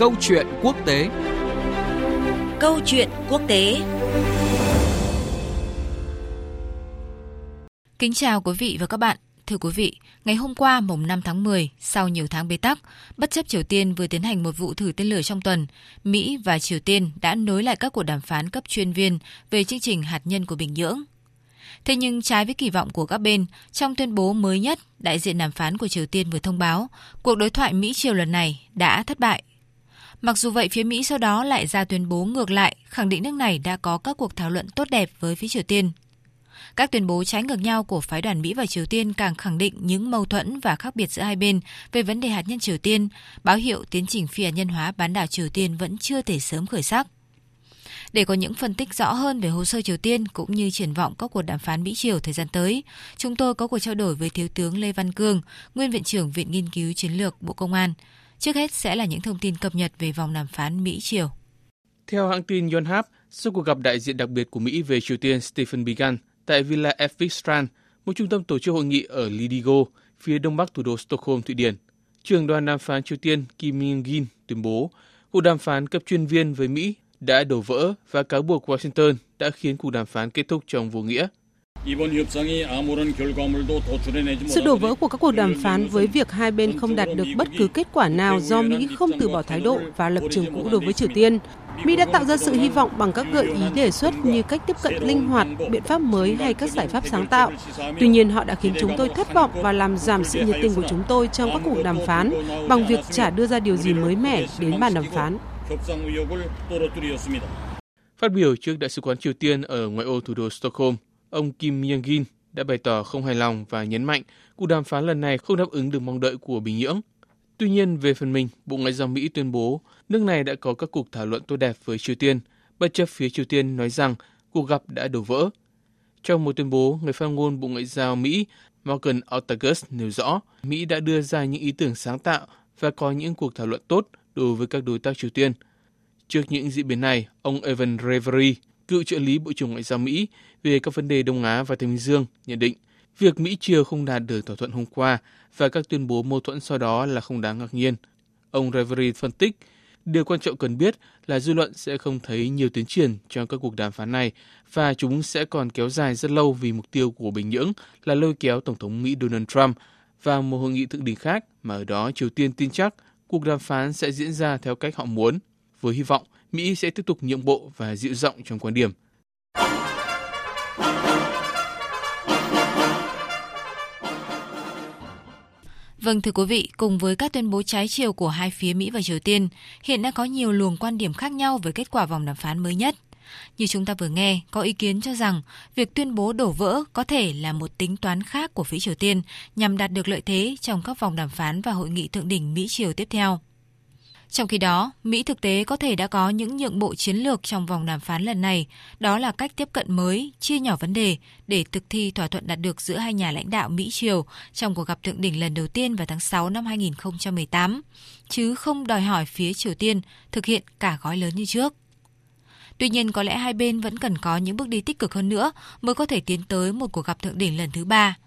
Câu chuyện quốc tế Câu chuyện quốc tế Kính chào quý vị và các bạn. Thưa quý vị, ngày hôm qua mùng 5 tháng 10, sau nhiều tháng bế tắc, bất chấp Triều Tiên vừa tiến hành một vụ thử tên lửa trong tuần, Mỹ và Triều Tiên đã nối lại các cuộc đàm phán cấp chuyên viên về chương trình hạt nhân của Bình Nhưỡng. Thế nhưng trái với kỳ vọng của các bên, trong tuyên bố mới nhất, đại diện đàm phán của Triều Tiên vừa thông báo cuộc đối thoại Mỹ-Triều lần này đã thất bại. Mặc dù vậy, phía Mỹ sau đó lại ra tuyên bố ngược lại, khẳng định nước này đã có các cuộc thảo luận tốt đẹp với phía Triều Tiên. Các tuyên bố trái ngược nhau của phái đoàn Mỹ và Triều Tiên càng khẳng định những mâu thuẫn và khác biệt giữa hai bên về vấn đề hạt nhân Triều Tiên, báo hiệu tiến trình phi hạt nhân hóa bán đảo Triều Tiên vẫn chưa thể sớm khởi sắc. Để có những phân tích rõ hơn về hồ sơ Triều Tiên cũng như triển vọng các cuộc đàm phán Mỹ-Triều thời gian tới, chúng tôi có cuộc trao đổi với Thiếu tướng Lê Văn Cương, Nguyên Viện trưởng Viện Nghiên cứu Chiến lược Bộ Công an. Trước hết sẽ là những thông tin cập nhật về vòng đàm phán Mỹ-Triều. Theo hãng tin Yonhap, sau cuộc gặp đại diện đặc biệt của Mỹ về Triều Tiên Stephen Biegun tại Villa Evigstrand, một trung tâm tổ chức hội nghị ở Lidigo, phía đông bắc thủ đô Stockholm, Thụy Điển, trưởng đoàn đàm phán Triều Tiên Kim Myung-gin tuyên bố cuộc đàm phán cấp chuyên viên với Mỹ đã đổ vỡ và cáo buộc Washington đã khiến cuộc đàm phán kết thúc trong vô nghĩa. Sự đổ vỡ của các cuộc đàm phán với việc hai bên không đạt được bất cứ kết quả nào do Mỹ không từ bỏ thái độ và lập trường cũ đối với Triều Tiên. Mỹ đã tạo ra sự hy vọng bằng các gợi ý đề xuất như cách tiếp cận linh hoạt, biện pháp mới hay các giải pháp sáng tạo. Tuy nhiên, họ đã khiến chúng tôi thất vọng và làm giảm sự nhiệt tình của chúng tôi trong các cuộc đàm phán bằng việc chả đưa ra điều gì mới mẻ đến bàn đàm phán. Phát biểu trước Đại sứ quán Triều Tiên ở ngoại ô thủ đô Stockholm, ông Kim Myung-gin đã bày tỏ không hài lòng và nhấn mạnh cuộc đàm phán lần này không đáp ứng được mong đợi của Bình Nhưỡng. Tuy nhiên, về phần mình, Bộ Ngoại giao Mỹ tuyên bố nước này đã có các cuộc thảo luận tốt đẹp với Triều Tiên, bất chấp phía Triều Tiên nói rằng cuộc gặp đã đổ vỡ. Trong một tuyên bố, người phát ngôn Bộ Ngoại giao Mỹ Morgan Ortagus nêu rõ Mỹ đã đưa ra những ý tưởng sáng tạo và có những cuộc thảo luận tốt đối với các đối tác Triều Tiên. Trước những diễn biến này, ông Evan Revery, cựu trợ lý Bộ trưởng Ngoại giao Mỹ về các vấn đề Đông Á và Thái Bình Dương, nhận định việc Mỹ-Triều không đạt được thỏa thuận hôm qua và các tuyên bố mâu thuẫn sau đó là không đáng ngạc nhiên. Ông Reverie phân tích, điều quan trọng cần biết là dư luận sẽ không thấy nhiều tiến triển trong các cuộc đàm phán này và chúng sẽ còn kéo dài rất lâu vì mục tiêu của Bình Nhưỡng là lôi kéo Tổng thống Mỹ Donald Trump và một hội nghị thượng đỉnh khác mà ở đó Triều Tiên tin chắc cuộc đàm phán sẽ diễn ra theo cách họ muốn, với hy vọng Mỹ sẽ tiếp tục nhượng bộ và dịu giọng trong quan điểm. Vâng thưa quý vị, cùng với các tuyên bố trái chiều của hai phía Mỹ và Triều Tiên, hiện đã có nhiều luồng quan điểm khác nhau về kết quả vòng đàm phán mới nhất. Như chúng ta vừa nghe, có ý kiến cho rằng việc tuyên bố đổ vỡ có thể là một tính toán khác của phía Triều Tiên nhằm đạt được lợi thế trong các vòng đàm phán và hội nghị thượng đỉnh Mỹ-Triều tiếp theo. Trong khi đó, Mỹ thực tế có thể đã có những nhượng bộ chiến lược trong vòng đàm phán lần này, đó là cách tiếp cận mới, chia nhỏ vấn đề để thực thi thỏa thuận đạt được giữa hai nhà lãnh đạo Mỹ-Triều trong cuộc gặp thượng đỉnh lần đầu tiên vào tháng 6 năm 2018, chứ không đòi hỏi phía Triều Tiên thực hiện cả gói lớn như trước. Tuy nhiên, có lẽ hai bên vẫn cần có những bước đi tích cực hơn nữa mới có thể tiến tới một cuộc gặp thượng đỉnh lần thứ ba –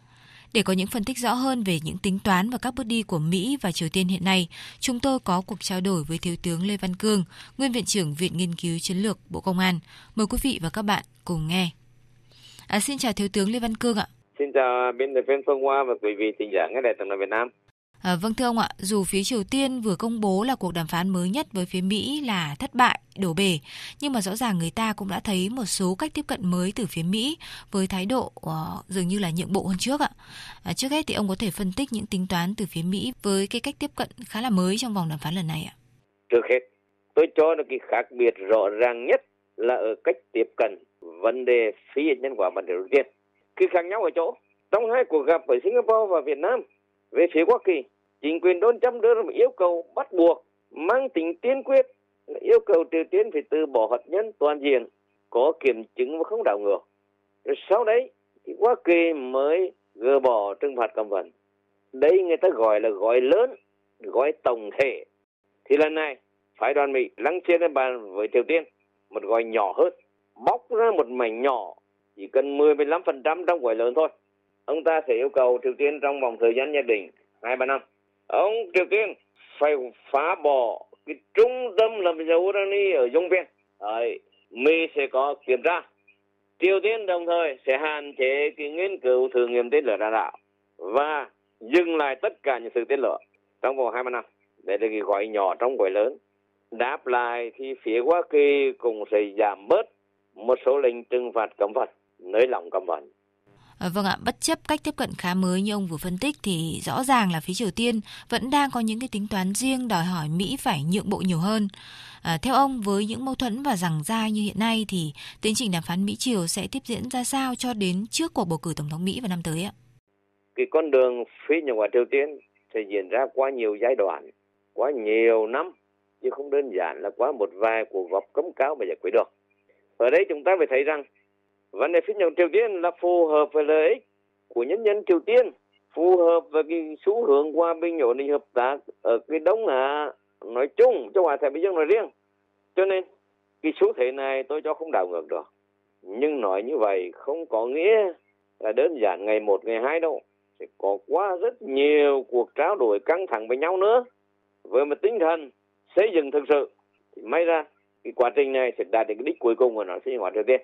để có những phân tích rõ hơn về những tính toán và các bước đi của Mỹ và Triều Tiên hiện nay, chúng tôi có cuộc trao đổi với Thiếu tướng Lê Văn Cương, Nguyên Viện trưởng Viện Nghiên cứu Chiến lược Bộ Công an. Mời quý vị và các bạn cùng nghe. À, xin chào Thiếu tướng Lê Văn Cương ạ. Xin chào biên tập viên Phương Hoa và quý vị thính giả nghe đài tiếng nói Việt Nam. À, vâng thưa ông ạ, dù phía Triều Tiên vừa công bố là cuộc đàm phán mới nhất với phía Mỹ là thất bại, đổ bể, nhưng mà rõ ràng người ta cũng đã thấy một số cách tiếp cận mới từ phía Mỹ với thái độ uh, dường như là nhượng bộ hơn trước ạ. À, trước hết thì ông có thể phân tích những tính toán từ phía Mỹ với cái cách tiếp cận khá là mới trong vòng đàm phán lần này ạ. Trước hết, tôi cho là cái khác biệt rõ ràng nhất là ở cách tiếp cận vấn đề phi hạt nhân hóa bản Triều Tiên. Cái khác nhau ở chỗ trong hai cuộc gặp ở Singapore và Việt Nam về phía Hoa Kỳ chính quyền Donald Trump đưa ra một yêu cầu bắt buộc, mang tính tiên quyết, là yêu cầu Triều Tiên phải từ bỏ hạt nhân toàn diện, có kiểm chứng và không đảo ngược. Rồi sau đấy thì Hoa Kỳ mới gỡ bỏ trừng phạt cấm vận. Đây người ta gọi là gói lớn gói tổng thể. Thì lần này, phái đoàn Mỹ lắng trên lên bàn với Triều Tiên, một gói nhỏ hơn, bóc ra một mảnh nhỏ, chỉ cần 10-15% trong gói lớn thôi. Ông ta sẽ yêu cầu Triều Tiên trong vòng thời gian nhất định, hai ba năm ông Triều Tiên phải phá bỏ cái trung tâm làm dầu urani ở dung viên Đấy, Mỹ sẽ có kiểm tra Triều Tiên đồng thời sẽ hạn chế cái nghiên cứu thử nghiệm tên lửa đạn đạo và dừng lại tất cả những sự tên lửa trong vòng 20 năm. Đây là cái gọi nhỏ trong gọi lớn. Đáp lại thì phía Hoa Kỳ cũng sẽ giảm bớt một số lệnh trừng phạt cấm vận, nới lỏng cấm vận. Ờ, vâng ạ, bất chấp cách tiếp cận khá mới như ông vừa phân tích thì rõ ràng là phía Triều Tiên vẫn đang có những cái tính toán riêng đòi hỏi Mỹ phải nhượng bộ nhiều hơn. À, theo ông, với những mâu thuẫn và rằng dai như hiện nay thì tiến trình đàm phán Mỹ-Triều sẽ tiếp diễn ra sao cho đến trước cuộc bầu cử Tổng thống Mỹ vào năm tới ạ? Cái con đường phía nhượng hòa Triều Tiên sẽ diễn ra qua nhiều giai đoạn, qua nhiều năm, chứ không đơn giản là qua một vài cuộc gặp cấm cáo mà giải quyết được. Ở đây chúng ta phải thấy rằng vấn đề phi nhân Triều Tiên là phù hợp với lợi ích của nhân dân Triều Tiên, phù hợp với cái xu hướng hòa bình ổn định hợp tác ở cái Đông Á nói chung châu Á Thái Bình Dương nói riêng. Cho nên cái xu thế này tôi cho không đảo ngược được. Nhưng nói như vậy không có nghĩa là đơn giản ngày một ngày hai đâu. Sẽ có quá rất nhiều cuộc trao đổi căng thẳng với nhau nữa. Với một tinh thần xây dựng thực sự thì may ra cái quá trình này sẽ đạt đến cái đích cuối cùng của nó sinh hoạt triều tiên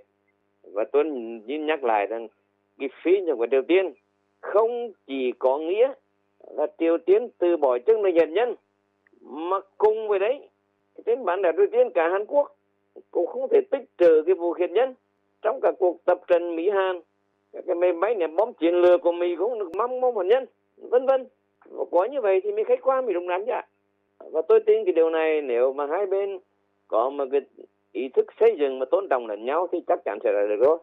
và tôi nhìn nhắc lại rằng cái phí nhập của triều tiên không chỉ có nghĩa là triều tiên từ bỏ chức năng hạt nhân, mà cùng với đấy trên bản đảo Triều Tiên cả Hàn Quốc cũng không thể tích trữ cái vũ khí hạt nhân. Trong cả cuộc tập trận Mỹ Hàn cái máy bay ném bom chiến lược của Mỹ cũng được mong mong hạt nhân, vân vân. Có như vậy thì mới khách quan, mới đúng đắn chứ và tôi tin cái điều này nếu mà hai bên có một cái ý thức xây dựng mà tôn trọng lẫn nhau thì chắc chắn sẽ là được thôi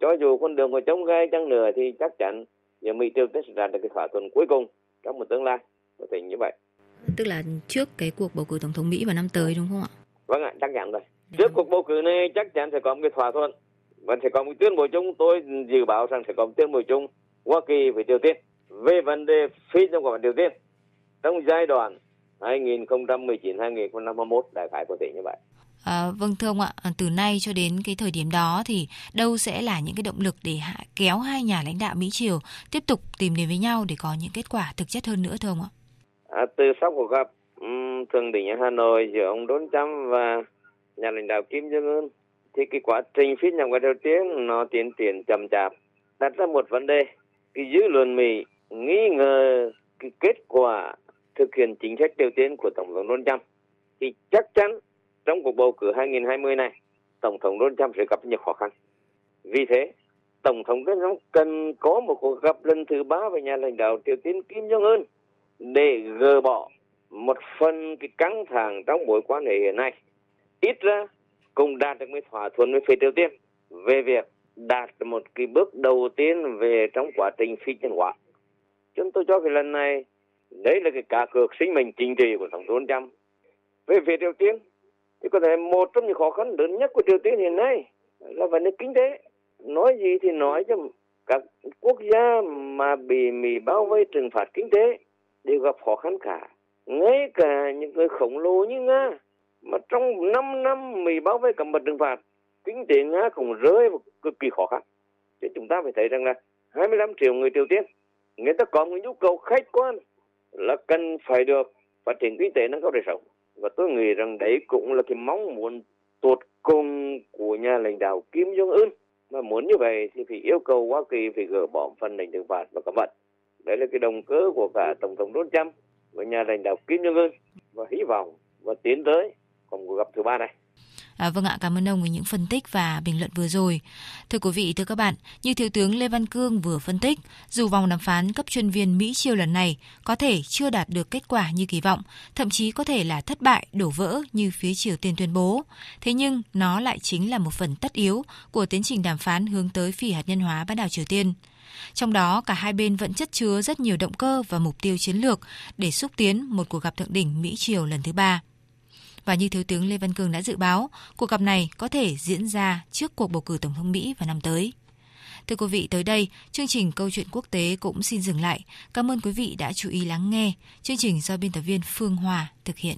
cho dù con đường có chống gai chăng nữa thì chắc chắn giờ Mỹ Triều sẽ đạt được cái thỏa thuận cuối cùng trong một tương lai có thể như vậy tức là trước cái cuộc bầu cử tổng thống Mỹ vào năm tới đúng không ạ? Vâng ạ, chắc chắn rồi. Dạ. Trước cuộc bầu cử này chắc chắn sẽ có một cái thỏa thuận và sẽ có một tuyên bố chung. Tôi dự báo rằng sẽ có một tuyên bố chung Hoa Kỳ với Triều Tiên về vấn đề phi trong của Triều Tiên trong giai đoạn 2019-2021 đại khái có thể như vậy. À, vâng thưa ông ạ, ờ, từ nay cho đến cái thời điểm đó thì đâu sẽ là những cái động lực để hạ, kéo hai nhà lãnh đạo Mỹ Triều tiếp tục tìm đến với nhau để có những kết quả thực chất hơn nữa thưa ông ạ? À, từ sau cuộc gặp um, thượng đỉnh ở Hà Nội giữa ông Donald Trump và nhà lãnh đạo Kim Jong Un thì cái quá trình phía nhằm ngoại Triều Tiên nó tiến triển chậm chạp đặt ra một vấn đề cái dư luận Mỹ nghi ngờ cái kết quả thực hiện chính sách Triều Tiên của Tổng thống Donald Trump thì chắc chắn trong cuộc bầu cử 2020 này Tổng thống Donald Trump sẽ gặp nhiều khó khăn. Vì thế, Tổng thống Donald Trump cần có một cuộc gặp lần thứ ba với nhà lãnh đạo Triều Tiên Kim Jong Un để gỡ bỏ một phần cái căng thẳng trong mối quan hệ hiện nay. Ít ra cũng đạt được một thỏa thuận với phía Triều Tiên về việc đạt một cái bước đầu tiên về trong quá trình phi nhân hóa. Chúng tôi cho cái lần này đấy là cái cá cược sinh mệnh chính trị của Tổng thống Trump. Về phía Triều Tiên thì có thể một trong những khó khăn lớn nhất của Triều Tiên hiện nay là vấn đề kinh tế. Nói gì thì nói cho các quốc gia mà bị Mỹ bao vây trừng phạt kinh tế đều gặp khó khăn cả. Ngay cả những người khổng lồ như Nga, mà trong 5 năm Mỹ bao vây, cầm bật trừng phạt, kinh tế Nga cũng rơi vào cực kỳ khó khăn. Chứ chúng ta phải thấy rằng là 25 triệu người Triều Tiên, người ta có một nhu cầu khách quan là cần phải được phát triển kinh tế nâng cao đời sống. Và tôi nghĩ rằng đấy cũng là cái mong muốn tột cùng của nhà lãnh đạo Kim Jong Un. Mà muốn như vậy thì phải yêu cầu Hoa Kỳ phải gỡ bỏ phần lệnh trừng phạt và cấm vận đấy là cái động cơ của cả tổng thống Donald Trump và nhà lãnh đạo Kim Jong Un và hy vọng và tiến tới còn cuộc gặp thứ ba này. À, vâng ạ, cảm ơn ông với những phân tích và bình luận vừa rồi. Thưa quý vị, thưa các bạn, như Thiếu tướng Lê Văn Cương vừa phân tích, dù vòng đàm phán cấp chuyên viên Mỹ chiều lần này có thể chưa đạt được kết quả như kỳ vọng, thậm chí có thể là thất bại, đổ vỡ như phía Triều Tiên tuyên bố. Thế nhưng, nó lại chính là một phần tất yếu của tiến trình đàm phán hướng tới phi hạt nhân hóa bán đảo Triều Tiên. Trong đó, cả hai bên vẫn chất chứa rất nhiều động cơ và mục tiêu chiến lược để xúc tiến một cuộc gặp thượng đỉnh Mỹ-Triều lần thứ ba. Và như Thiếu tướng Lê Văn Cường đã dự báo, cuộc gặp này có thể diễn ra trước cuộc bầu cử Tổng thống Mỹ vào năm tới. Thưa quý vị, tới đây, chương trình Câu chuyện quốc tế cũng xin dừng lại. Cảm ơn quý vị đã chú ý lắng nghe. Chương trình do biên tập viên Phương Hòa thực hiện.